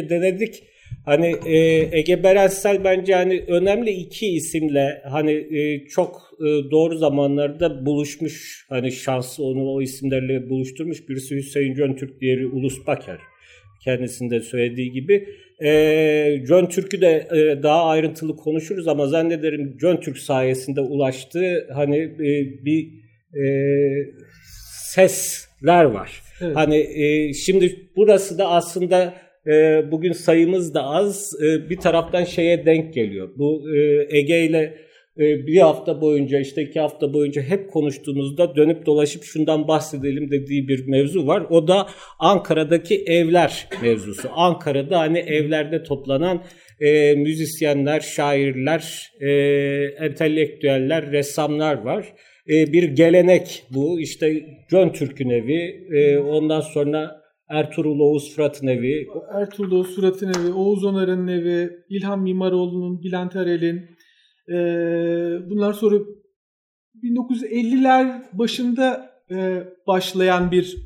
önce denedik. Hani e, Ege Berensel bence hani önemli iki isimle hani e, çok e, doğru zamanlarda buluşmuş. Hani şanslı onu o isimlerle buluşturmuş. Birisi Hüseyin Cöntürk, diğeri Ulus Baker. Kendisinde söylediği gibi. E, John Türk'ü de e, daha ayrıntılı konuşuruz ama zannederim John Türk sayesinde ulaştığı hani e, bir e, sesler var. Evet. Hani e, şimdi burası da aslında e, bugün sayımız da az. E, bir taraftan şeye denk geliyor. Bu e, Ege ile e, bir hafta boyunca işte iki hafta boyunca hep konuştuğumuzda dönüp dolaşıp şundan bahsedelim dediği bir mevzu var. O da Ankara'daki evler mevzusu. Ankara'da hani evlerde toplanan e, müzisyenler, şairler, e, entelektüeller, ressamlar var. E, bir gelenek bu. İşte John Türk'ün evi, e, ondan sonra Ertuğrul Oğuz Fırat'ın evi. Ertuğrul Oğuz Fırat'ın evi, Oğuz Onar'ın evi, İlhan Mimaroğlu'nun, Bülent Arel'in. E, bunlar sonra 1950'ler başında e, başlayan bir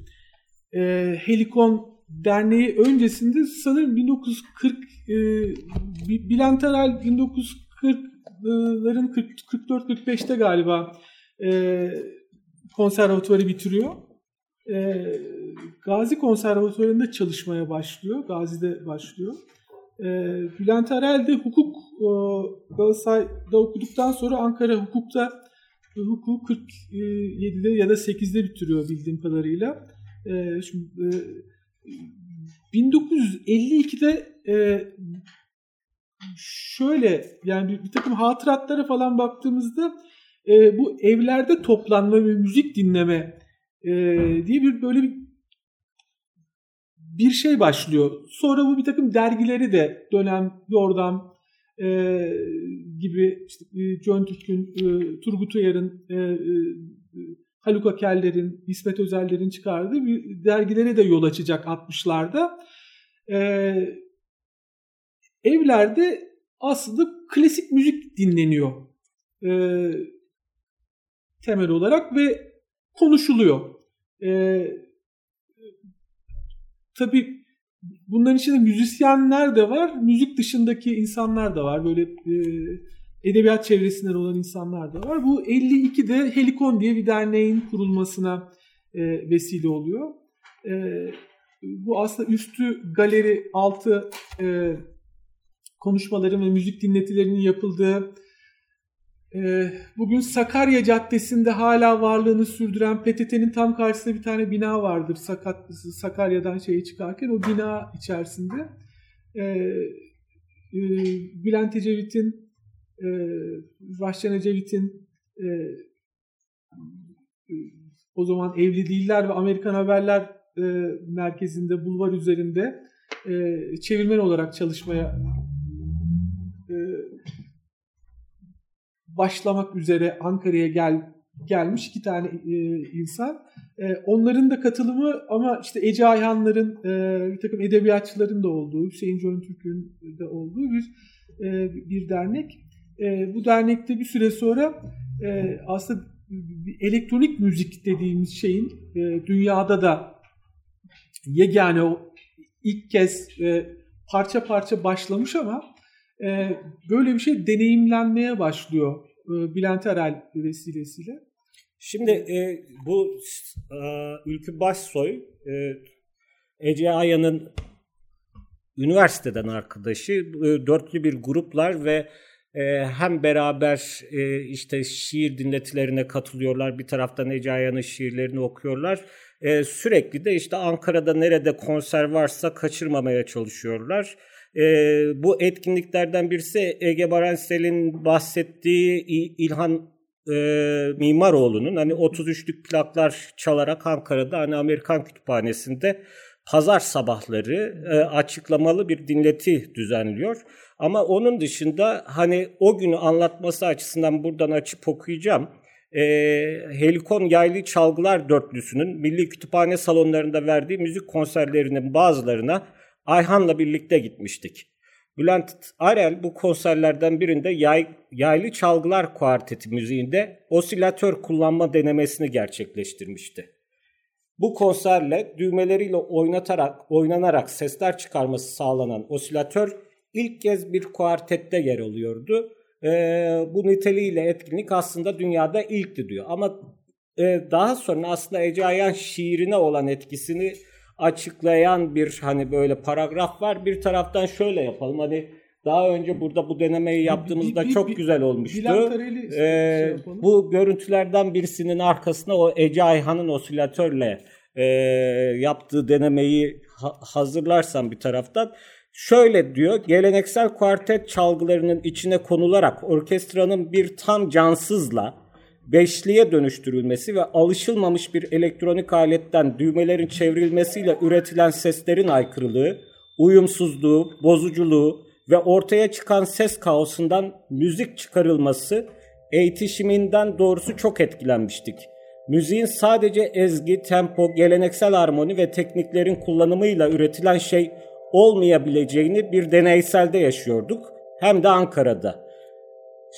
e, Helikon Derneği öncesinde sanırım 1940 e, Bülent Arel 1940'ların 44-45'te galiba e, konservatuvarı bitiriyor. E, Gazi Konservatuvarı'nda çalışmaya başlıyor. Gazi'de başlıyor. E, Bülent Arel de hukuk e, Galatasaray'da okuduktan sonra Ankara hukukta hukuku 47'de ya da 8'de bitiriyor bildiğim kadarıyla. E, şimdi, e, 1952'de e, şöyle yani bir, bir takım hatıratlara falan baktığımızda e, bu evlerde toplanma ve müzik dinleme e, diye bir böyle bir bir şey başlıyor. Sonra bu bir takım dergileri de dönem, yordam e, gibi işte, e, John Türk'ün, e, Turgut Uyar'ın, e, e, Haluk Akeller'in, İsmet Özeller'in çıkardığı bir dergilere de yol açacak 60'larda. E, evlerde aslında klasik müzik dinleniyor. E, temel olarak ve konuşuluyor. E, tabii bunların içinde müzisyenler de var, müzik dışındaki insanlar da var. Böyle e, edebiyat çevresinden olan insanlar da var. Bu 52'de Helikon diye bir derneğin kurulmasına e, vesile oluyor. E, bu aslında üstü galeri, altı e, konuşmaların ve müzik dinletilerinin yapıldığı bugün Sakarya Caddesi'nde hala varlığını sürdüren PTT'nin tam karşısında bir tane bina vardır. Sakat, Sakarya'dan şeye çıkarken o bina içerisinde e, e, Bülent Ecevit'in e, Rahşan Ecevit'in e, o zaman evli değiller ve Amerikan Haberler e, merkezinde bulvar üzerinde çevirmen olarak çalışmaya başlamak üzere Ankara'ya gel gelmiş iki tane e, insan. E, onların da katılımı ama işte Ece Ayhanların, e, bir takım edebiyatçıların da olduğu, Hüseyin Can Türk'ün de olduğu bir e, bir dernek. E, bu dernekte bir süre sonra e, aslında elektronik müzik dediğimiz şeyin e, dünyada da yegane o ilk kez e, parça parça başlamış ama e, böyle bir şey deneyimlenmeye başlıyor e, Bülent Erel vesilesiyle. Şimdi e, bu e, Ülkü Başsoy e, Ece Aya'nın üniversiteden arkadaşı e, dörtlü bir gruplar ve e, hem beraber e, işte şiir dinletilerine katılıyorlar bir taraftan Ece Aya'nın şiirlerini okuyorlar e, sürekli de işte Ankara'da nerede konser varsa kaçırmamaya çalışıyorlar e, bu etkinliklerden birisi Ege Baransel'in bahsettiği İlhan e, Mimaroğlu'nun hani 33'lük plaklar çalarak Ankara'da hani Amerikan Kütüphanesi'nde pazar sabahları e, açıklamalı bir dinleti düzenliyor. Ama onun dışında hani o günü anlatması açısından buradan açıp okuyacağım. E, Helikon Yaylı Çalgılar Dörtlüsü'nün Milli Kütüphane salonlarında verdiği müzik konserlerinin bazılarına Ayhan'la birlikte gitmiştik. Bülent Arel bu konserlerden birinde yay, yaylı çalgılar kuarteti müziğinde osilatör kullanma denemesini gerçekleştirmişti. Bu konserle düğmeleriyle oynatarak, oynanarak sesler çıkarması sağlanan osilatör ilk kez bir kuartette yer alıyordu. E, bu niteliğiyle etkinlik aslında dünyada ilkti diyor. Ama e, daha sonra aslında Ece Ayan şiirine olan etkisini açıklayan bir hani böyle paragraf var. Bir taraftan şöyle yapalım hani daha önce burada bu denemeyi yaptığımızda bir, bir, çok bir, güzel olmuştu. Ee, şey bu görüntülerden birisinin arkasına o Ece Ayhan'ın osilatörle e, yaptığı denemeyi ha- hazırlarsan bir taraftan şöyle diyor. Geleneksel kuartet çalgılarının içine konularak orkestranın bir tam cansızla beşliğe dönüştürülmesi ve alışılmamış bir elektronik aletten düğmelerin çevrilmesiyle üretilen seslerin aykırılığı, uyumsuzluğu, bozuculuğu ve ortaya çıkan ses kaosundan müzik çıkarılması eğitişiminden doğrusu çok etkilenmiştik. Müziğin sadece ezgi, tempo, geleneksel armoni ve tekniklerin kullanımıyla üretilen şey olmayabileceğini bir deneyselde yaşıyorduk. Hem de Ankara'da.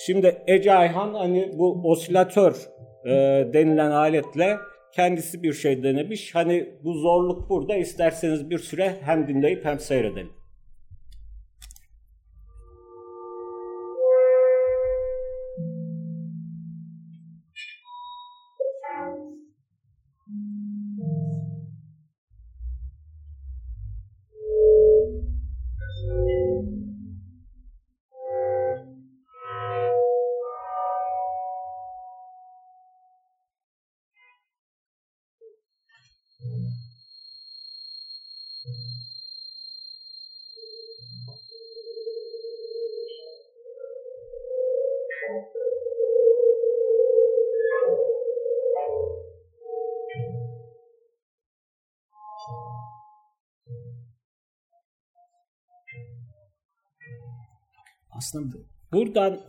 Şimdi Ece Ayhan hani bu osilatör e, denilen aletle kendisi bir şey denemiş. Hani bu zorluk burada isterseniz bir süre hem dinleyip hem seyredelim. Aslında buradan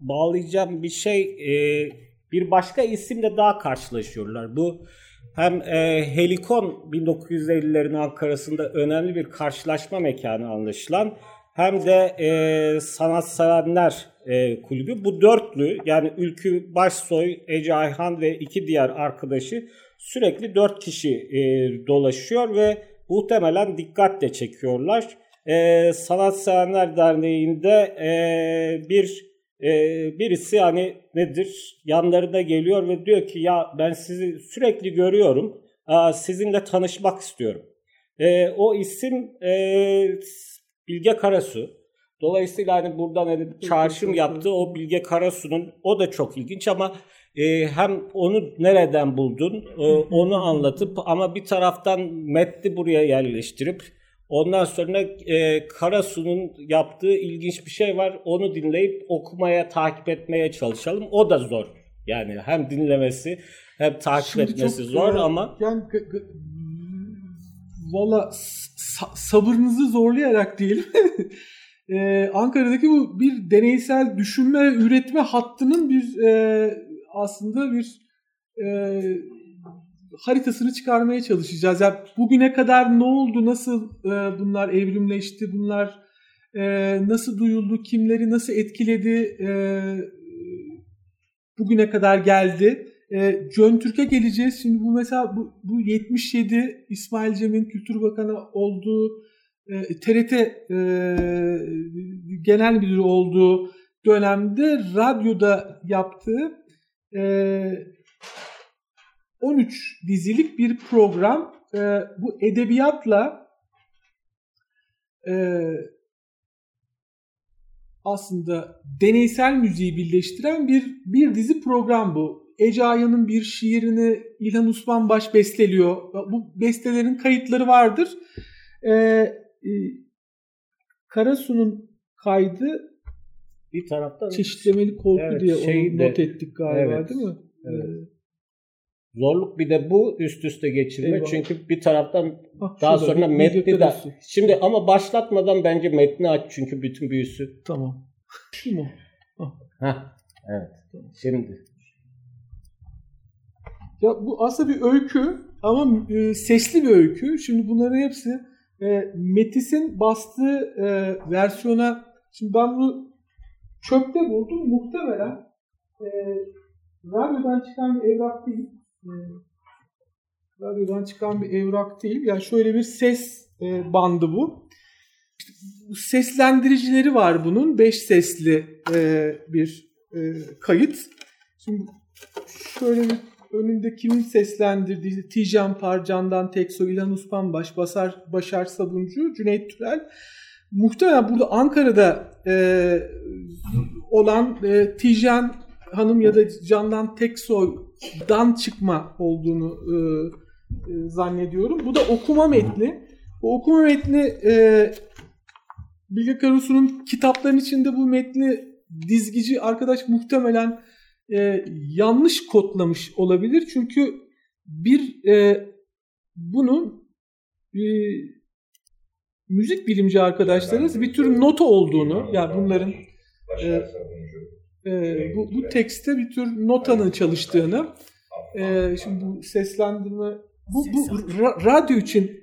bağlayacağım bir şey e, bir başka isimle daha karşılaşıyorlar. Bu hem e, Helikon 1950'lerin Ankara'sında önemli bir karşılaşma mekanı anlaşılan hem de e, sanatseverler e, kulübü. Bu dörtlü yani Ülkü Başsoy, Ece Ayhan ve iki diğer arkadaşı sürekli dört kişi e, dolaşıyor ve muhtemelen dikkatle çekiyorlar. E, Sanatseverler Derneği'nde e, bir e, birisi hani nedir yanlarına geliyor ve diyor ki ya ben sizi sürekli görüyorum sizinle tanışmak istiyorum. E, o isim e, Bilge Karasu. Dolayısıyla hani buradan hani çağrışım yaptı o Bilge Karasu'nun o da çok ilginç ama e, hem onu nereden buldun e, onu anlatıp ama bir taraftan metni buraya yerleştirip Ondan sonra e, Karasu'nun yaptığı ilginç bir şey var. Onu dinleyip okumaya, takip etmeye çalışalım. O da zor. Yani hem dinlemesi hem takip Şimdi etmesi çok, zor e, ama yani valla sabırınızı zorlayarak diyelim. ee, Ankara'daki bu bir deneysel düşünme üretme hattının bir e, aslında bir e, haritasını çıkarmaya çalışacağız. Yani bugüne kadar ne oldu, nasıl e, bunlar evrimleşti, bunlar e, nasıl duyuldu, kimleri nasıl etkiledi, e, bugüne kadar geldi. E, Jön Türk'e geleceğiz. Şimdi bu mesela bu, bu 77 İsmail Cem'in Kültür Bakanı olduğu e, TRT e, genel müdürü olduğu dönemde radyoda yaptığı e, 13 dizilik bir program. E, bu edebiyatla e, aslında deneysel müziği birleştiren bir bir dizi program bu. Ece Aya'nın bir şiirini İlhan Usman Baş besteliyor. Bu bestelerin kayıtları vardır. Ee, e, Karasu'nun kaydı bir taraftan çeşitlemeli korku evet, diye onu not ettik galiba evet, değil mi? Evet. Ee, Zorluk bir de bu üst üste geçirme. Eyvallah. Çünkü bir taraftan ah, daha sonra metni de şimdi ama başlatmadan bence metni aç çünkü bütün büyüsü. Tamam. Şu mu? Ha. Evet. Şimdi. Ya bu aslında bir öykü ama e, sesli bir öykü. Şimdi bunların hepsi e, Metis'in bastığı e, versiyona şimdi ben bunu çöpte buldum. Muhtemelen e, radyodan çıkan bir evrak değil. Radyodan çıkan bir evrak değil. Yani şöyle bir ses e, bandı bu. Seslendiricileri var bunun. Beş sesli e, bir e, kayıt. Şimdi şöyle bir önünde kimin seslendirdiği Tijan Parcan'dan Tekso, İlhan Uspanbaş, Basar, Başar Sabuncu, Cüneyt Türel. Muhtemelen burada Ankara'da e, olan e, Tijan Hanım ya da Candan Teksoy'dan çıkma olduğunu e, e, zannediyorum. Bu da okuma metni. Bu okuma metni e, Bilge Karasu'nun kitapların içinde bu metni dizgici arkadaş muhtemelen e, yanlış kodlamış olabilir. Çünkü bir e, bunun e, müzik bilimci arkadaşlarınız bir tür nota olduğunu yani bunların e, e, bu, bu tekste bir tür notanın çalıştığını e, şimdi bu seslendirme bu, bu ra- radyo için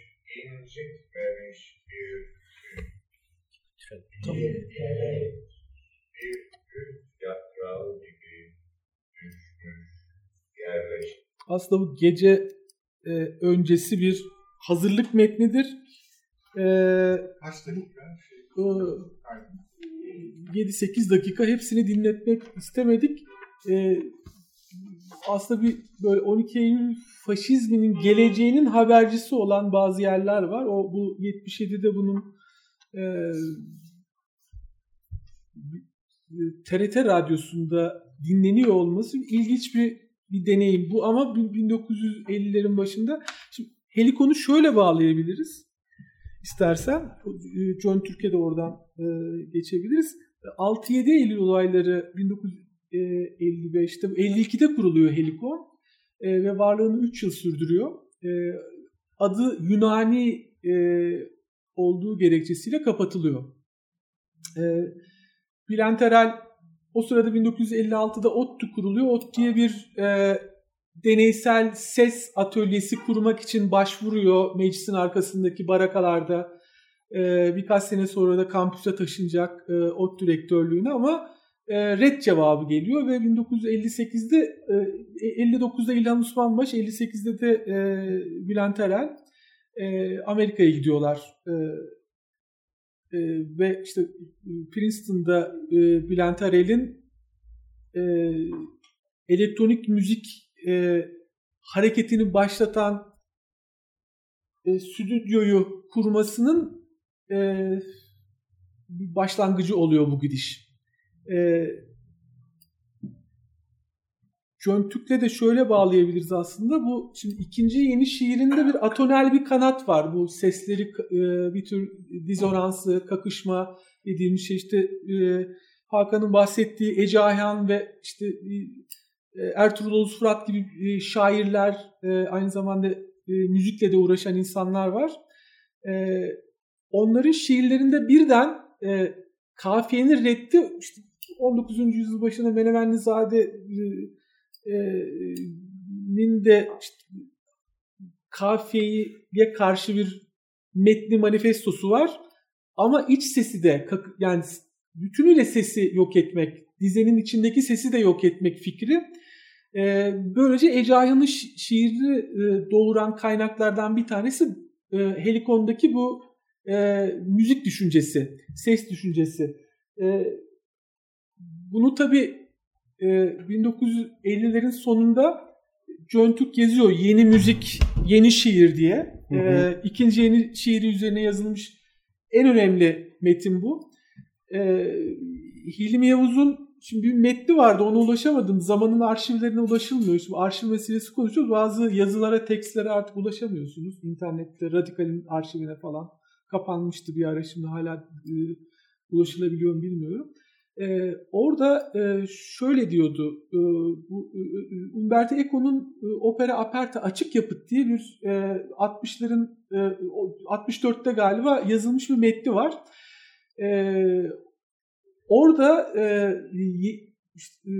Aslında bu gece e, öncesi bir hazırlık metnidir. E, Kaç dedik ben? Şey, 7-8 dakika hepsini dinletmek istemedik. E, aslında bir böyle 12 Eylül faşizminin geleceğinin habercisi olan bazı yerler var. O bu 77'de bunun e, TRT radyosunda dinleniyor olması ilginç bir bir deneyim bu ama 1950'lerin başında şimdi Helikon'u şöyle bağlayabiliriz istersen John Türkiye'de oradan e, geçebiliriz. 6-7 Eylül olayları 1955'te 52'de kuruluyor Helikon e, ve varlığını 3 yıl sürdürüyor. E, adı Yunani e, olduğu gerekçesiyle kapatılıyor. E, Bülent Erel o sırada 1956'da ODTÜ kuruluyor. ODTÜ'ye bir e, deneysel ses atölyesi kurmak için başvuruyor meclisin arkasındaki barakalarda. E, birkaç sene sonra da kampüse taşınacak e, ODTÜ rektörlüğüne ama e, red cevabı geliyor ve 1958'de e, 59'da İlhan Osmanbaş, 58'de de e, Bülent Erel e, Amerika'ya gidiyorlar. E, e, ve işte Princeton'da e, Bülent Erel'in e, elektronik müzik e, hareketini başlatan e, stüdyoyu kurmasının e, başlangıcı oluyor bu gidiş. E, Cöntük'le de şöyle bağlayabiliriz aslında. Bu şimdi ikinci yeni şiirinde bir atonel bir kanat var. Bu sesleri e, bir tür dizonansı, kakışma dediğimiz şey işte e, Hakan'ın bahsettiği Ece Ayhan ve işte e, Ertuğrul Oğuz Fırat gibi şairler, aynı zamanda müzikle de uğraşan insanlar var. Onların şiirlerinde birden kafiyenin reddi işte 19. yüzyıl başında Menemenlizade nin de işte kafiyeye karşı bir metni manifestosu var. Ama iç sesi de yani bütünüyle sesi yok etmek, dizenin içindeki sesi de yok etmek fikri. E, böylece Ece Ayhan'ın şi- şiiri e, doğuran kaynaklardan bir tanesi e, Helikon'daki bu e, müzik düşüncesi, ses düşüncesi. E, bunu tabii e, 1950'lerin sonunda John Türk yazıyor yeni müzik, yeni şiir diye. Hı hı. E, ikinci yeni şiiri üzerine yazılmış en önemli metin bu. E, Hilmi Yavuz'un şimdi bir metni vardı ona ulaşamadım. Zamanın arşivlerine ulaşılmıyor. Şimdi arşiv meselesi konuşuyoruz. Bazı yazılara, tekstlere artık ulaşamıyorsunuz. İnternette Radikal'in arşivine falan kapanmıştı bir ara şimdi hala e, ulaşılabiliyor mu bilmiyorum. E, orada e, şöyle diyordu, e, bu, e, e Umberto Eco'nun e, opera Aperta Açık Yapıt diye bir e, 60'ların e, 64'te galiba yazılmış bir metni var. E, orada e, e,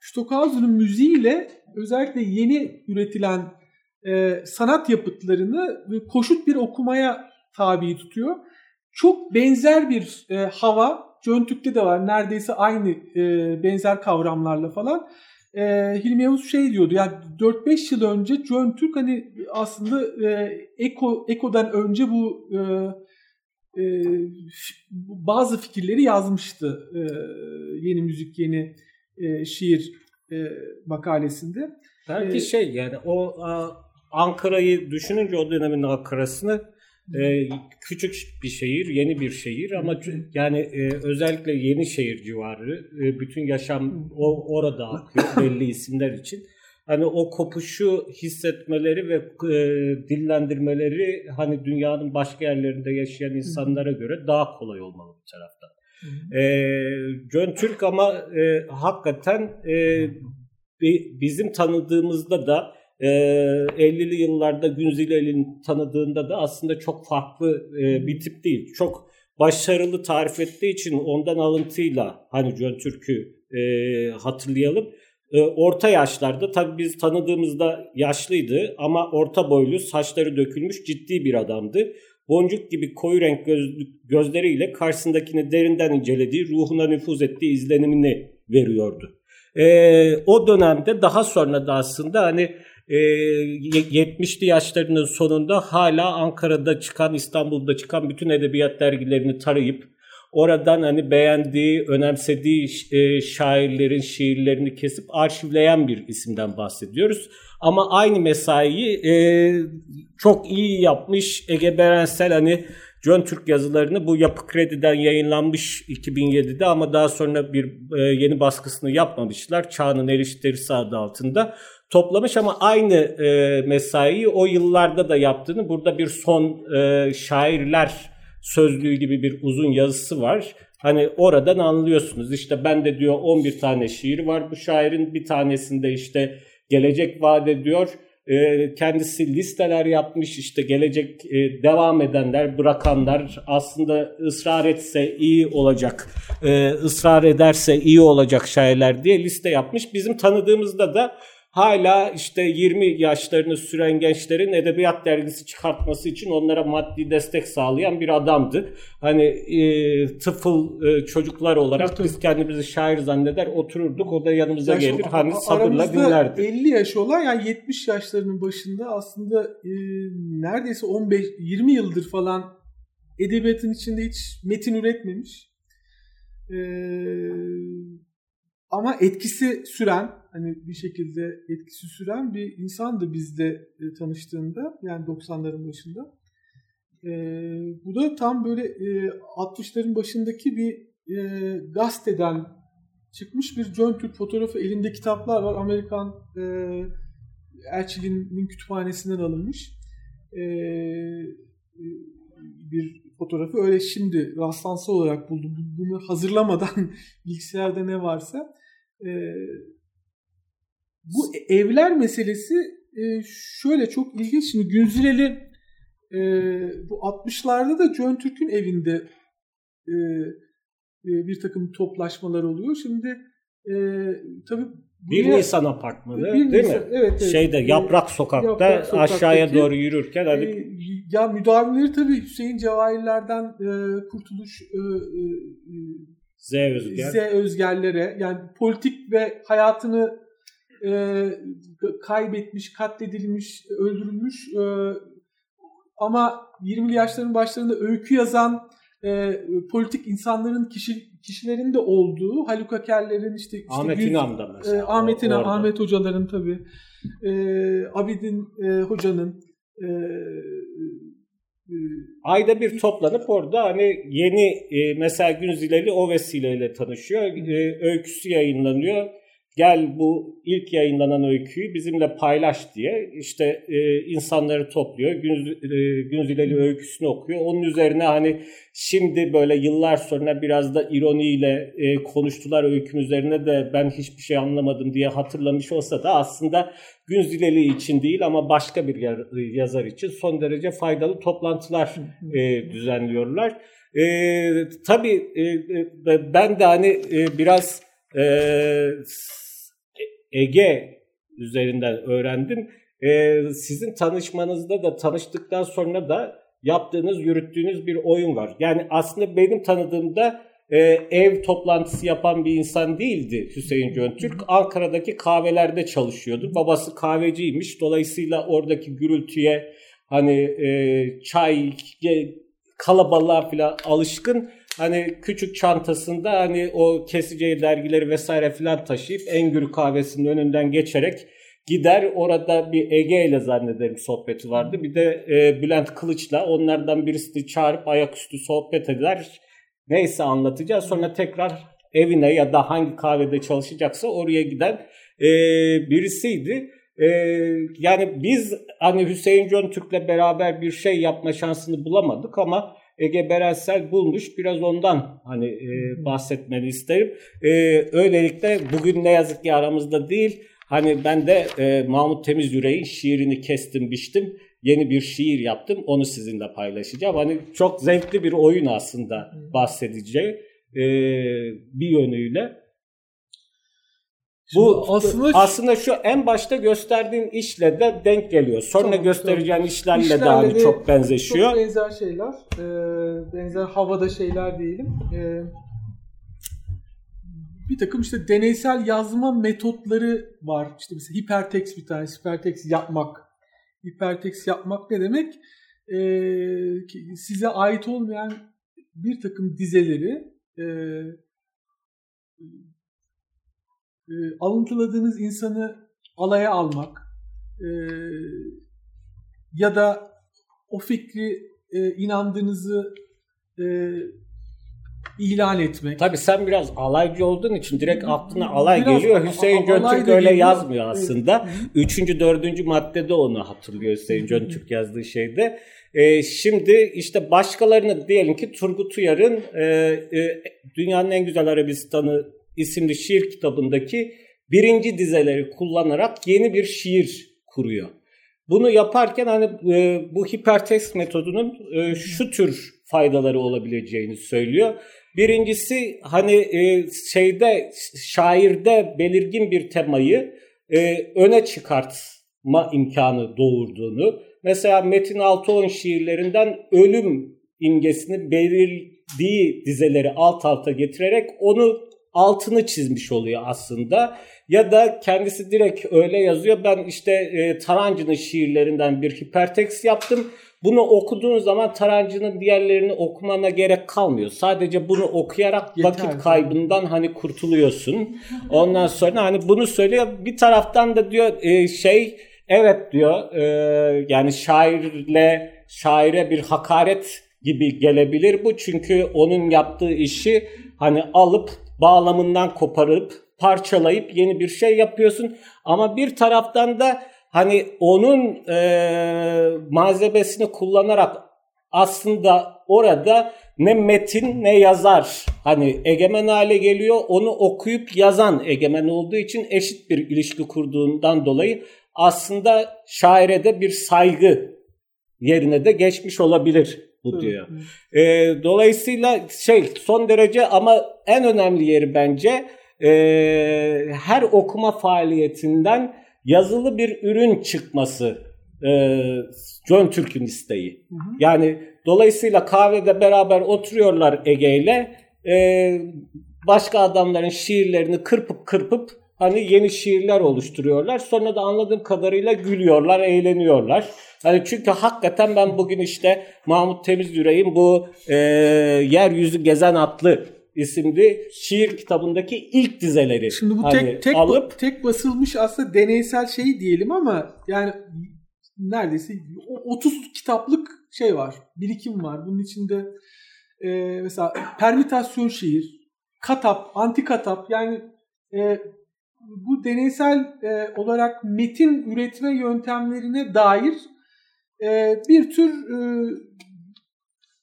Stockhausen'ın müziğiyle özellikle yeni üretilen e, sanat yapıtlarını koşut bir okumaya tabi tutuyor. Çok benzer bir e, hava Cöntük'te de var. Neredeyse aynı e, benzer kavramlarla falan. E, Hilmi Yavuz şey diyordu yani 4-5 yıl önce Cöntürk hani aslında e, Eko, Eko'dan önce bu e, e, bazı fikirleri yazmıştı e, yeni müzik, yeni e, şiir e, makalesinde. Belki ee, şey yani o Ankara'yı düşününce o dönemin Ankara'sını e, küçük bir şehir, yeni bir şehir ama yani e, özellikle yeni şehir civarı e, bütün yaşam o orada akıyor belli isimler için. Hani o kopuşu hissetmeleri ve e, dillendirmeleri hani dünyanın başka yerlerinde yaşayan insanlara göre daha kolay olmalı bu taraftan. E, John Türk ama e, hakikaten e, bizim tanıdığımızda da e, ee, 50'li yıllarda Günzilel'in tanıdığında da aslında çok farklı e, bir tip değil. Çok başarılı tarif ettiği için ondan alıntıyla hani John Türk'ü e, hatırlayalım. E, orta yaşlarda tabii biz tanıdığımızda yaşlıydı ama orta boylu saçları dökülmüş ciddi bir adamdı. Boncuk gibi koyu renk göz, gözleriyle karşısındakini derinden incelediği, ruhuna nüfuz ettiği izlenimini veriyordu. E, o dönemde daha sonra da aslında hani e, ee, 70'li yaşlarının sonunda hala Ankara'da çıkan, İstanbul'da çıkan bütün edebiyat dergilerini tarayıp oradan hani beğendiği, önemsediği e, şairlerin şiirlerini kesip arşivleyen bir isimden bahsediyoruz. Ama aynı mesaiyi e, çok iyi yapmış Ege Berensel hani John Türk yazılarını bu Yapı Kredi'den yayınlanmış 2007'de ama daha sonra bir e, yeni baskısını yapmamışlar. Çağının Eriştirisi adı altında toplamış ama aynı e, mesaiyi o yıllarda da yaptığını burada bir son e, şairler sözlüğü gibi bir uzun yazısı var. Hani oradan anlıyorsunuz. İşte ben de diyor 11 tane şiir var bu şairin. Bir tanesinde işte gelecek vaat ediyor. E, kendisi listeler yapmış işte gelecek e, devam edenler, bırakanlar aslında ısrar etse iyi olacak, e, ısrar ederse iyi olacak şairler diye liste yapmış. Bizim tanıdığımızda da hala işte 20 yaşlarını süren gençlerin edebiyat dergisi çıkartması için onlara maddi destek sağlayan bir adamdı. Hani e, tıfıl e, çocuklar olarak evet, biz kendimizi şair zanneder otururduk. O da yanımıza Yaş, gelir. Hani sabırla dinlerdi. 50 yaş olan yani 70 yaşlarının başında aslında e, neredeyse 15 20 yıldır falan edebiyatın içinde hiç metin üretmemiş. Eee ama etkisi süren hani bir şekilde etkisi süren bir insandı bizde e, tanıştığında yani 90'ların başında. E, bu da tam böyle e, 60'ların başındaki bir e, gazeteden çıkmış bir John Türk fotoğrafı elinde kitaplar var. Amerikan e, elçiliğinin kütüphanesinden alınmış. E, bir fotoğrafı öyle şimdi rastlansa olarak buldum. Bunu hazırlamadan bilgisayarda ne varsa e, bu evler meselesi e, şöyle çok ilginç. Şimdi Günzileli e, bu 60'larda da John Türk'ün evinde e, e, bir takım toplaşmalar oluyor. Şimdi e, tabii 1 Buraya- Nisan apartmanı 1 değil Nisan, mi? Evet, evet. Şeyde Ee, Yaprak Sokak'ta Yaprak Sokak'taki, aşağıya doğru yürürken hani Ee, ya müdavimleri tabii Hüseyin Cevahirler'den e, Kurtuluş e, Z e, Özger. Z Özgerlere yani politik ve hayatını e, kaybetmiş, katledilmiş, öldürülmüş e, ama 20'li yaşların başlarında öykü yazan e, politik insanların kişi kişilerin de olduğu Haluk Akerler'in işte, işte Ahmet Gül- İnan da mesela. e, Ahmet İnan, orada. Ahmet hocaların tabii. E, Abidin e, hocanın e, e, Ayda bir toplanıp orada hani yeni e, mesela Günzileli o vesileyle tanışıyor. E, öyküsü yayınlanıyor. Gel bu ilk yayınlanan öyküyü bizimle paylaş diye işte e, insanları topluyor. Günz, e, Günzileli öyküsünü okuyor. Onun üzerine hani şimdi böyle yıllar sonra biraz da ironiyle e, konuştular öyküm üzerine de ben hiçbir şey anlamadım diye hatırlamış olsa da aslında Günzileli için değil ama başka bir yar- yazar için son derece faydalı toplantılar e, düzenliyorlar. E, tabii e, e, ben de hani e, biraz e, Ege üzerinden öğrendim. E, sizin tanışmanızda da tanıştıktan sonra da yaptığınız, yürüttüğünüz bir oyun var. Yani aslında benim tanıdığımda e, ev toplantısı yapan bir insan değildi Hüseyin Göntürk. Ankara'daki kahvelerde çalışıyordu. Babası kahveciymiş. Dolayısıyla oradaki gürültüye hani e, çay, kalabalığa falan alışkın. Hani küçük çantasında hani o keseceği dergileri vesaire falan taşıyıp Engür kahvesinin önünden geçerek gider. Orada bir Ege ile zannederim sohbeti vardı. Bir de e, Bülent Kılıç'la onlardan birisini çağırıp ayaküstü sohbet eder. Neyse anlatacağız. Sonra tekrar evine ya da hangi kahvede çalışacaksa oraya giden e, birisiydi. E, yani biz hani Hüseyin Göntürk'le beraber bir şey yapma şansını bulamadık ama Ege Berensel bulmuş. Biraz ondan hani e, bahsetmeni isterim. E, öylelikle bugün ne yazık ki aramızda değil. Hani ben de e, Mahmut Temiz Yüreğin şiirini kestim biçtim. Yeni bir şiir yaptım. Onu sizinle paylaşacağım. Hani çok zevkli bir oyun aslında bahsedeceği e, bir yönüyle. Bu aslında aslında şu en başta gösterdiğin işle de denk geliyor. Sonra Tamam, göstereceğin işlerle, de hani de çok benzeşiyor. Çok benzer şeyler. Ee, benzer havada şeyler diyelim. Ee, bir takım işte deneysel yazma metotları var. İşte mesela hipertext bir tanesi. Hipertext yapmak. Hipertext yapmak ne demek? Ee, size ait olmayan bir takım dizeleri e, e, alıntıladığınız insanı alaya almak e, ya da o fikri e, inandığınızı e, ilan etmek. Tabii sen biraz alaycı olduğun için direkt aklına alay Biraz geliyor. Hüseyin da öyle geliyor. yazmıyor aslında. Üçüncü, dördüncü maddede onu hatırlıyor Hüseyin Göntürk yazdığı şeyde. Ee, şimdi işte başkalarını diyelim ki Turgut Uyar'ın e, e, Dünyanın En Güzel Arabistanı isimli şiir kitabındaki birinci dizeleri kullanarak yeni bir şiir kuruyor. Bunu yaparken hani e, bu hipertext metodunun e, şu tür faydaları olabileceğini söylüyor. Birincisi hani e, şeyde şairde belirgin bir temayı e, öne çıkartma imkanı doğurduğunu. Mesela Metin Altıoğlu'nun şiirlerinden ölüm imgesini belirdiği dizeleri alt alta getirerek onu altını çizmiş oluyor aslında. Ya da kendisi direkt öyle yazıyor. Ben işte e, Tarancı'nın şiirlerinden bir hipertext yaptım. Bunu okuduğun zaman Tarancı'nın diğerlerini okumana gerek kalmıyor. Sadece bunu okuyarak Yeter. vakit kaybından hani kurtuluyorsun. Ondan sonra hani bunu söylüyor. Bir taraftan da diyor e, şey evet diyor e, yani şairle şaire bir hakaret gibi gelebilir bu. Çünkü onun yaptığı işi hani alıp bağlamından koparıp parçalayıp yeni bir şey yapıyorsun. Ama bir taraftan da hani onun e, malzemesini kullanarak aslında orada ne metin ne yazar hani egemen hale geliyor. Onu okuyup yazan egemen olduğu için eşit bir ilişki kurduğundan dolayı aslında şaire de bir saygı yerine de geçmiş olabilir bu diyor. E, dolayısıyla şey son derece ama en önemli yeri bence e, her okuma faaliyetinden yazılı bir ürün çıkması e, John Türk'ün isteği. Hı hı. Yani dolayısıyla kahvede beraber oturuyorlar Ege ile e, başka adamların şiirlerini kırpıp kırpıp hani yeni şiirler oluşturuyorlar. Sonra da anladığım kadarıyla gülüyorlar, eğleniyorlar. Hani çünkü hakikaten ben bugün işte Mahmut Temiz Yüreğin bu e, Yeryüzü Gezen Atlı isimli şiir kitabındaki ilk dizeleri Şimdi bu hani tek tek alıp tek basılmış aslında deneysel şey diyelim ama yani neredeyse o- 30 kitaplık şey var. Birikim var. Bunun içinde e, mesela permütasyon şiir, katap, anti katap yani e, bu deneysel e, olarak metin üretme yöntemlerine dair e, bir tür e,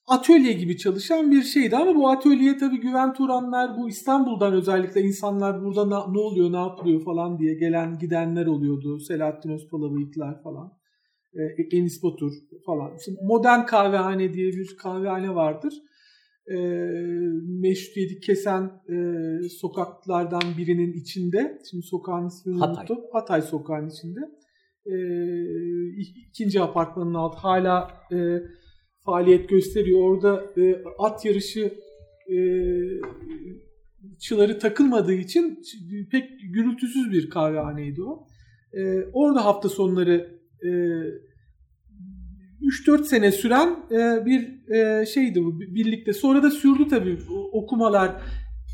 atölye gibi çalışan bir şeydi ama bu atölyeye tabii Güven Turanlar bu İstanbul'dan özellikle insanlar burada na- ne oluyor ne yapılıyor falan diye gelen gidenler oluyordu. Selahattin Özpala bıyıklar falan. E, Enis Batur falan. Şimdi modern kahvehane diye bir kahvehane vardır. E, meşrutiyeti kesen e, sokaklardan birinin içinde. Şimdi sokağın ismini Hatay. unuttum. Hatay sokağın içinde. E, ikinci apartmanın altı hala e, faaliyet gösteriyor. Orada e, at yarışı e, çıları takılmadığı için pek gürültüsüz bir kahvehaneydi o. E, orada hafta sonları e, 3-4 sene süren e, bir e, şeydi bu birlikte. Sonra da sürdü tabii okumalar.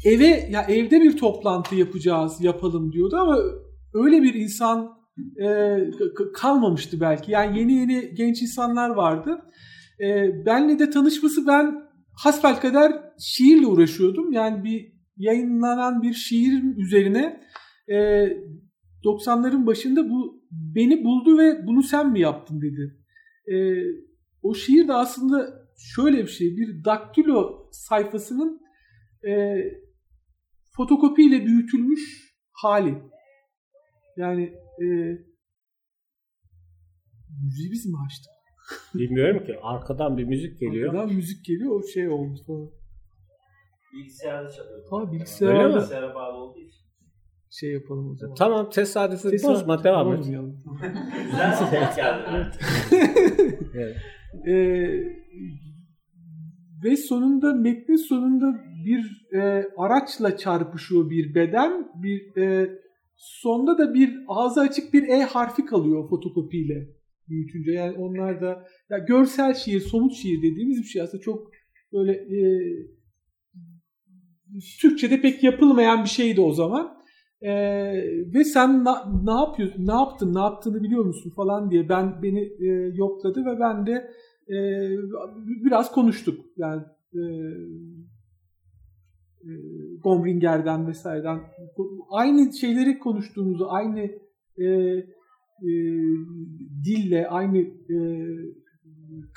Eve ya evde bir toplantı yapacağız, yapalım diyordu ama öyle bir insan e, kalmamıştı belki. Yani yeni yeni genç insanlar vardı. Benle de tanışması ben hasbelkader şiirle uğraşıyordum. Yani bir yayınlanan bir şiir üzerine e, 90'ların başında bu beni buldu ve bunu sen mi yaptın dedi. E, o şiir de aslında şöyle bir şey. Bir daktilo sayfasının e, fotokopiyle büyütülmüş hali. Yani e, müziği biz mi açtık? bilmiyorum ki arkadan bir müzik geliyor. Arkadan müzik geliyor o şey sonra. Bilgisayarda çalıyor. Ha, Öyle bilgisayarda mi? Bilgisayara bağlı olduğu için. Şey yapalım o zaman. Tamam tesadüfü Tesadüf- bozma devam et. Güzel denk geldi. Evet. Ee, ve sonunda metnin sonunda bir e, araçla çarpışıyor bir beden. Bir e, sonda da bir ağzı açık bir E harfi kalıyor fotokopiyle büyütünce. Yani onlar da ya görsel şiir, somut şiir dediğimiz bir şey aslında çok böyle e, Türkçe'de pek yapılmayan bir şeydi o zaman. Ee, ve sen na, ne yapıyorsun, ne yaptın, ne yaptığını biliyor musun falan diye ben beni e, yokladı ve ben de e, biraz konuştuk. Yani e, e, Gomringer'den vesaireden aynı şeyleri konuştuğumuzu, aynı e, e, dille, aynı e,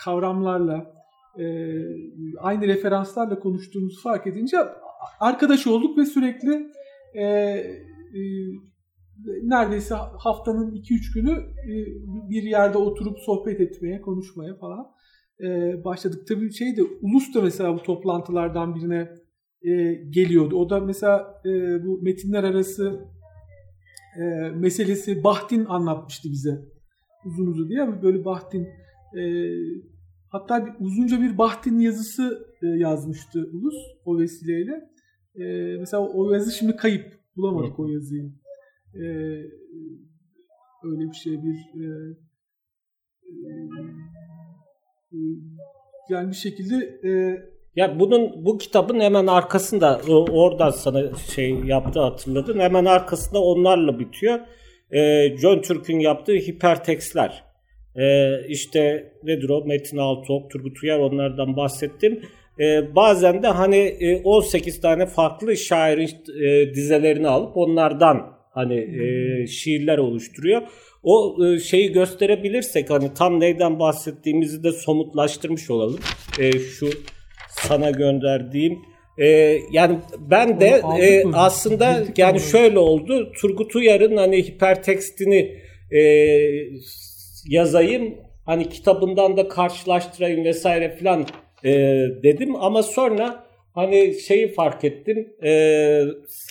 kavramlarla, e, aynı referanslarla konuştuğumuzu fark edince arkadaş olduk ve sürekli e, e, neredeyse haftanın 2-3 günü e, bir yerde oturup sohbet etmeye, konuşmaya falan e, başladık. Tabii şey de Ulus da mesela bu toplantılardan birine e, geliyordu. O da mesela e, bu metinler arası e, meselesi Bahtin anlatmıştı bize. Uzun uzun diye böyle Bahtin e, hatta bir, uzunca bir Bahtin yazısı e, yazmıştı Ulus o vesileyle. E, mesela o yazı şimdi kayıp. Bulamadık o yazıyı. E, öyle bir şey bir e, e, yani bir şekilde e, Ya bunun bu kitabın hemen arkasında oradan sana şey yaptı hatırladın. Hemen arkasında onlarla bitiyor. Ee, John Türk'ün yaptığı hipertekstler. Ee, işte nedir o? Metin Altıok, Turgut Uyar onlardan bahsettim. Ee, bazen de hani e, 18 tane farklı şairin e, dizelerini alıp onlardan hani e, şiirler oluşturuyor. O e, şeyi gösterebilirsek hani tam neyden bahsettiğimizi de somutlaştırmış olalım. E, şu sana gönderdiğim e, yani ben de e, aslında yani şöyle oldu. Turgut Uyar'ın hani hipertekstini e, yazayım hani kitabından da karşılaştırayım vesaire filan e, dedim ama sonra hani şeyi fark ettim. E,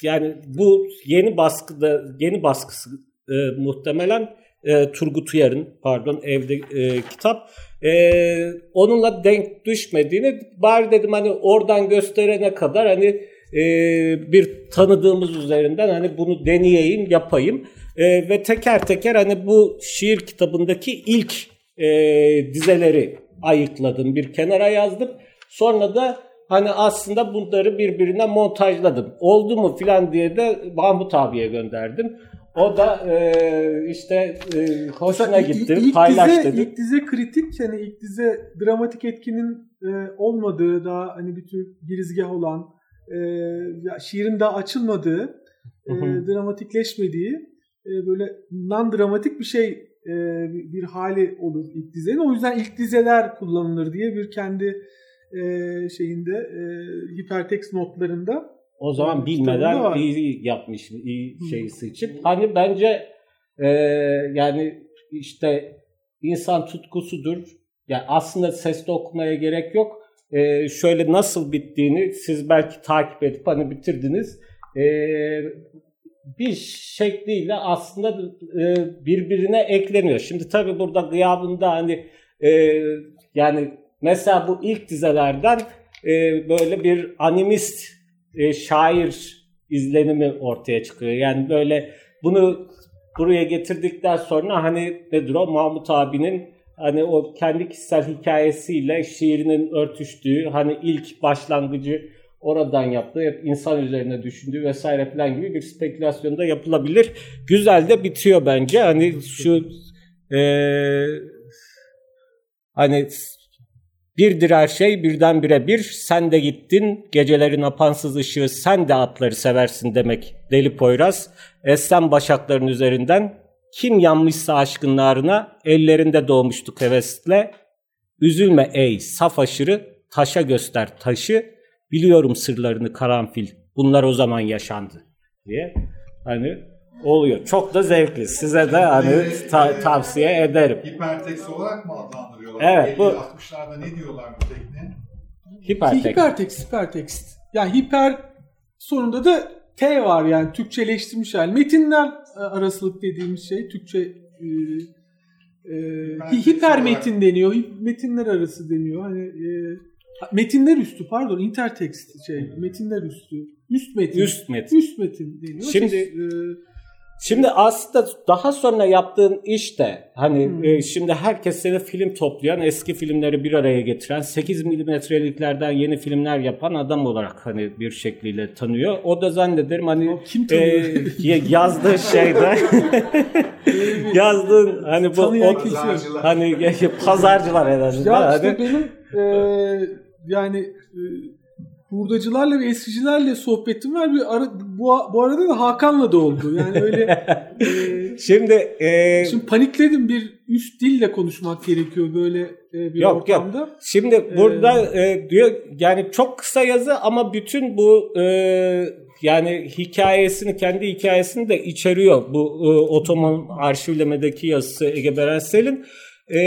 yani bu yeni baskıda yeni baskısı e, muhtemelen e, Turgut Uyar'ın pardon evde e, kitap e, onunla denk düşmediğini bari dedim hani oradan gösterene kadar hani e, bir tanıdığımız üzerinden hani bunu deneyeyim yapayım e, ve teker teker hani bu şiir kitabındaki ilk e, dizeleri ayıkladım bir kenara yazdım sonra da hani aslında bunları birbirine montajladım oldu mu filan diye de Mahmut abiye gönderdim. O da e, işte e, hoşuna Mesela ilk- gitti. ilk paylaş dize, dedi. ilk dize kritik yani ilk dize dramatik etkinin e, olmadığı daha hani bir tür girizgah olan e, ya şiirin daha açılmadığı e, dramatikleşmediği e, böyle non dramatik bir şey e, bir, hali olur ilk dizenin. O yüzden ilk dizeler kullanılır diye bir kendi e, şeyinde e, hipertekst notlarında O zaman Kitabında bilmeden iyi yapmış, iyi şeyi seçip. Hani bence e, yani işte insan tutkusudur. Yani aslında sesli okumaya gerek yok. E, şöyle nasıl bittiğini siz belki takip edip hani bitirdiniz. E, bir şekliyle aslında e, birbirine ekleniyor. Şimdi tabii burada gıyabında hani e, yani mesela bu ilk dizelerden e, böyle bir animist şair izlenimi ortaya çıkıyor. Yani böyle bunu buraya getirdikten sonra hani nedir o Mahmut abinin hani o kendi kişisel hikayesiyle şiirinin örtüştüğü hani ilk başlangıcı oradan yaptığı insan üzerine düşündüğü vesaire falan gibi bir spekülasyon da yapılabilir. Güzel de bitiyor bence. Hani şu eee hani Birdir her şey birdenbire bir. Sen de gittin. Gecelerin apansız ışığı sen de atları seversin demek Deli Poyraz. Esen başakların üzerinden kim yanmışsa aşkın narına ellerinde doğmuştuk hevesle. Üzülme ey saf aşırı taşa göster taşı. Biliyorum sırlarını karanfil. Bunlar o zaman yaşandı diye. Hani oluyor. Çok da zevkli. Size de hani ta- tavsiye ederim. Hipertekst olarak mı adlandırıyorlar? Evet, bu- 50-60'larda ne diyorlar bu tekniğe? Hipertek. Hipertekst, hipertekst. Yani hiper sonunda da T var yani Türkçeleştirmiş hali. Metinler e, arasılık dediğimiz şey Türkçe e, e, hi- hiper metin deniyor. Metinler arası deniyor. Hani e, metinler üstü pardon intertext şey metinler üstü. Üst metin. Üst metin. Üst metin deniyor. Şimdi- Şey, e, Şimdi aslında daha sonra yaptığın iş de hani Hmm. e, şimdi herkes seni film toplayan, eski filmleri bir araya getiren, 8 milimetreliklerden yeni filmler yapan adam olarak hani bir şekliyle tanıyor. O da zannederim hani O kim tanıyor? e, ya- yazdığı şeyde yazdığın hani bu o- hani pazarcılar azından Ya hani işte benim e, yani e, hurdacılarla ve eskicilerle sohbetim var. Bir ara, bu, bu arada da Hakan'la da oldu. Yani öyle e, şimdi e, şimdi panikledim bir üst dille konuşmak gerekiyor böyle e, bir Yok, yok. ortamda. Şimdi burada e, diyor yani çok kısa yazı ama bütün bu e, yani hikayesini kendi hikayesini de içeriyor bu e, Otoman arşivlemedeki yazısı Ege Berensel'in. E,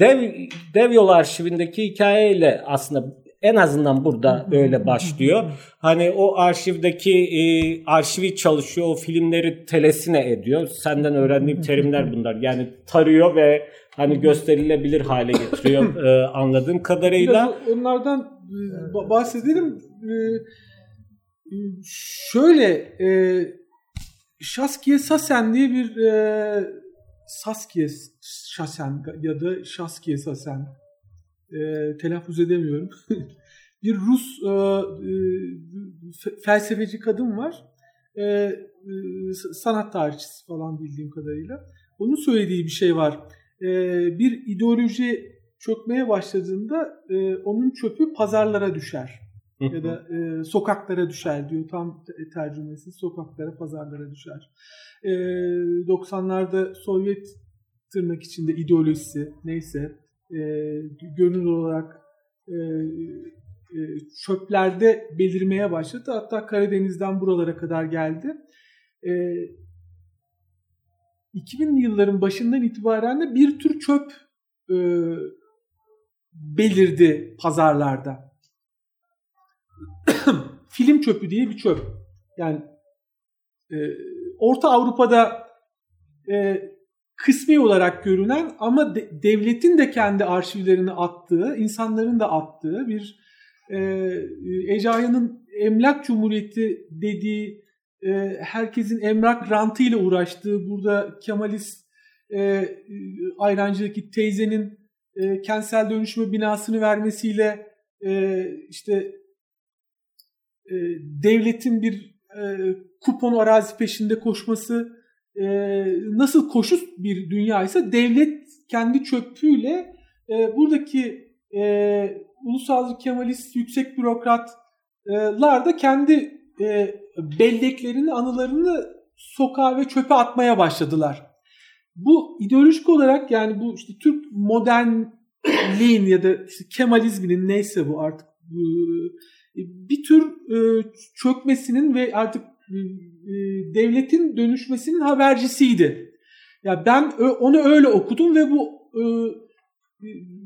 dev dev yol arşivindeki hikayeyle aslında en azından burada öyle başlıyor. Hani o arşivdeki e, arşivi çalışıyor, o filmleri telesine ediyor. Senden öğrendiğim terimler bunlar. Yani tarıyor ve hani gösterilebilir hale getiriyor e, anladığım kadarıyla. Biraz onlardan e, ba- bahsedelim. E, e, şöyle e, Şaskiye Sasen diye bir e, Saskiye Şasen ya da Şaskiye Sasen e, telaffuz edemiyorum. bir Rus e, e, fe- felsefeci kadın var. E, e, sanat tarihçisi falan bildiğim kadarıyla. Onun söylediği bir şey var. E, bir ideoloji çökmeye başladığında e, onun çöpü pazarlara düşer ya da e, sokaklara düşer diyor tam te- tercümesi sokaklara pazarlara düşer. E, 90'larda Sovyet tırnak içinde ideolojisi neyse e, görünür olarak e, e, çöplerde belirmeye başladı. Hatta Karadeniz'den buralara kadar geldi. E, 2000'li yılların başından itibaren de bir tür çöp e, belirdi pazarlarda. film çöpü diye bir çöp. Yani e, Orta Avrupa'da e, kısmi olarak görünen ama de, devletin de kendi arşivlerini attığı, insanların da attığı bir e, Ecaya'nın emlak cumhuriyeti dediği e, herkesin emlak rantıyla uğraştığı burada Kemalist e, Ayrancı'daki teyzenin e, kentsel dönüşme binasını vermesiyle e, işte e, devletin bir e, kupon arazi peşinde koşması e, nasıl koşu bir dünya ise devlet kendi çöpüyle e, buradaki e, ulusalcı kemalist yüksek bürokratlar da kendi e, belleklerini, anılarını sokağa ve çöpe atmaya başladılar. Bu ideolojik olarak yani bu işte Türk modernliğin ya da işte Kemalizminin neyse bu artık bir tür e, çökmesinin ve artık e, devletin dönüşmesinin habercisiydi. Ya ben onu öyle okudum ve bu e,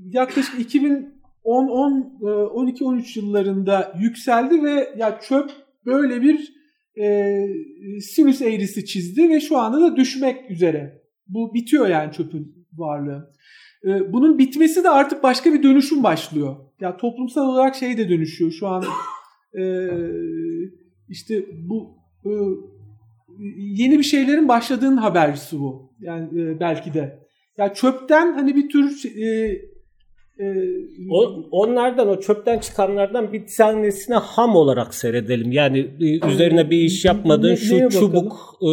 yaklaşık 2010 10 12 13 yıllarında yükseldi ve ya çöp böyle bir e, sinüs eğrisi çizdi ve şu anda da düşmek üzere. Bu bitiyor yani çöpün varlığı. E, bunun bitmesi de artık başka bir dönüşüm başlıyor. Ya toplumsal olarak şey de dönüşüyor. Şu an e, işte bu e, yeni bir şeylerin başladığının habercisi bu. Yani e, belki de. Ya çöpten hani bir tür e, e, o, onlardan o çöpten çıkanlardan bir tanesini ham olarak seyredelim. Yani üzerine bir iş yapmadığın ne, şu çubuk e,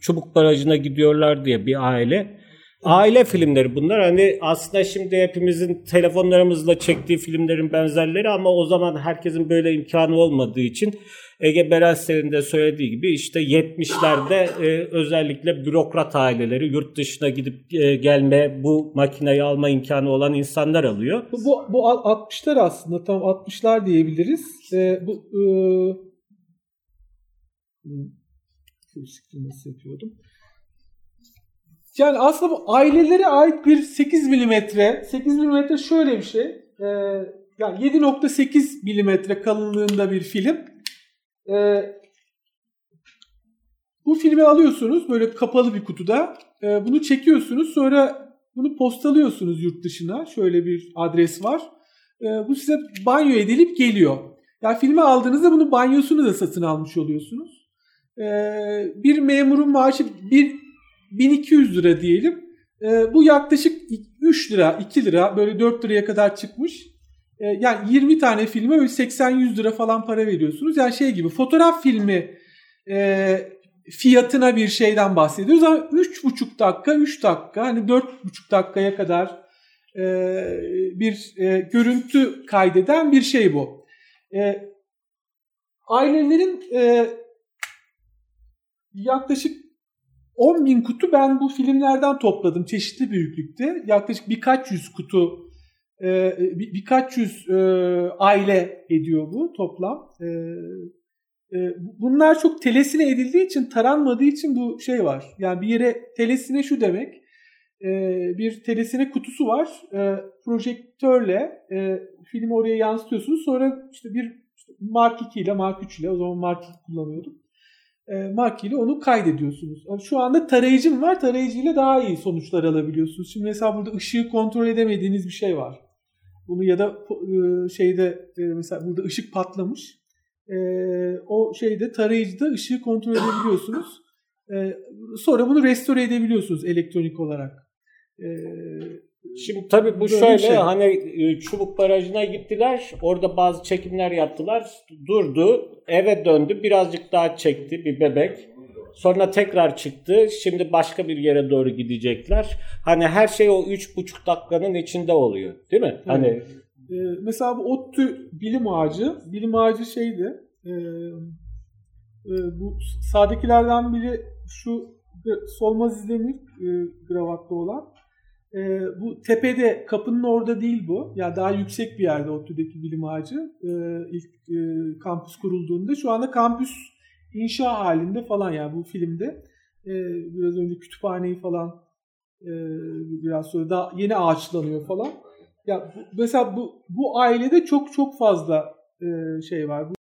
çubuk barajına gidiyorlar diye bir aile. Aile filmleri bunlar. Hani aslında şimdi hepimizin telefonlarımızla çektiği filmlerin benzerleri ama o zaman herkesin böyle imkanı olmadığı için Ege Berensel'in de söylediği gibi işte 70'lerde e, özellikle bürokrat aileleri yurt dışına gidip e, gelme bu makineyi alma imkanı olan insanlar alıyor. Bu, bu, bu 60'lar aslında tam 60'lar diyebiliriz. E, bu e, nasıl yapıyordum? Yani aslında bu ailelere ait bir 8 milimetre, 8 milimetre şöyle bir şey. E, yani 7.8 milimetre kalınlığında bir film. E, bu filmi alıyorsunuz böyle kapalı bir kutuda. E, bunu çekiyorsunuz sonra bunu postalıyorsunuz yurt dışına. Şöyle bir adres var. E, bu size banyo edilip geliyor. Yani filmi aldığınızda bunun banyosunu da satın almış oluyorsunuz. E, bir memurun maaşı bir 1200 lira diyelim. E, bu yaklaşık 3 lira, 2 lira böyle 4 liraya kadar çıkmış. E, yani 20 tane filme böyle 80-100 lira falan para veriyorsunuz. Yani şey gibi fotoğraf filmi e, fiyatına bir şeyden bahsediyoruz ama 3,5 dakika, 3 dakika hani 4,5 dakikaya kadar e, bir e, görüntü kaydeden bir şey bu. E, ailelerin e, yaklaşık 10 bin kutu ben bu filmlerden topladım çeşitli büyüklükte. Yaklaşık birkaç yüz kutu e, bir, birkaç yüz e, aile ediyor bu toplam. E, e, bunlar çok telesine edildiği için taranmadığı için bu şey var. Yani bir yere telesine şu demek e, bir telesine kutusu var. E, projektörle e, filmi oraya yansıtıyorsunuz. Sonra işte bir işte Mark 2 ile Mark 3 ile o zaman Mark 2 kullanıyordum e, Mark ile onu kaydediyorsunuz. Şu anda tarayıcım var. Tarayıcıyla daha iyi sonuçlar alabiliyorsunuz. Şimdi mesela burada ışığı kontrol edemediğiniz bir şey var. Bunu ya da e, şeyde e, mesela burada ışık patlamış. E, o şeyde tarayıcıda ışığı kontrol edebiliyorsunuz. Sonra bunu restore edebiliyorsunuz elektronik olarak. Şimdi tabii bu şöyle şey. hani Çubuk Barajı'na gittiler. Orada bazı çekimler yaptılar. Durdu. Eve döndü. Birazcık daha çekti bir bebek. Sonra tekrar çıktı. Şimdi başka bir yere doğru gidecekler. Hani her şey o üç buçuk dakikanın içinde oluyor. Değil mi? Evet. Hani ee, mesela bu ODTÜ bilim ağacı, bilim ağacı şeydi. E, e, bu sağdakilerden biri şu Solmaz İzdemir e, gravatlı olan. E, bu tepede, kapının orada değil bu. Yani daha yüksek bir yerde ODTÜ'deki bilim ağacı. E, ilk e, kampüs kurulduğunda. Şu anda kampüs inşa halinde falan yani bu filmde. E, biraz önce kütüphaneyi falan e, biraz sonra daha yeni ağaçlanıyor falan. Ya mesela bu bu ailede çok çok fazla e, şey var. Bu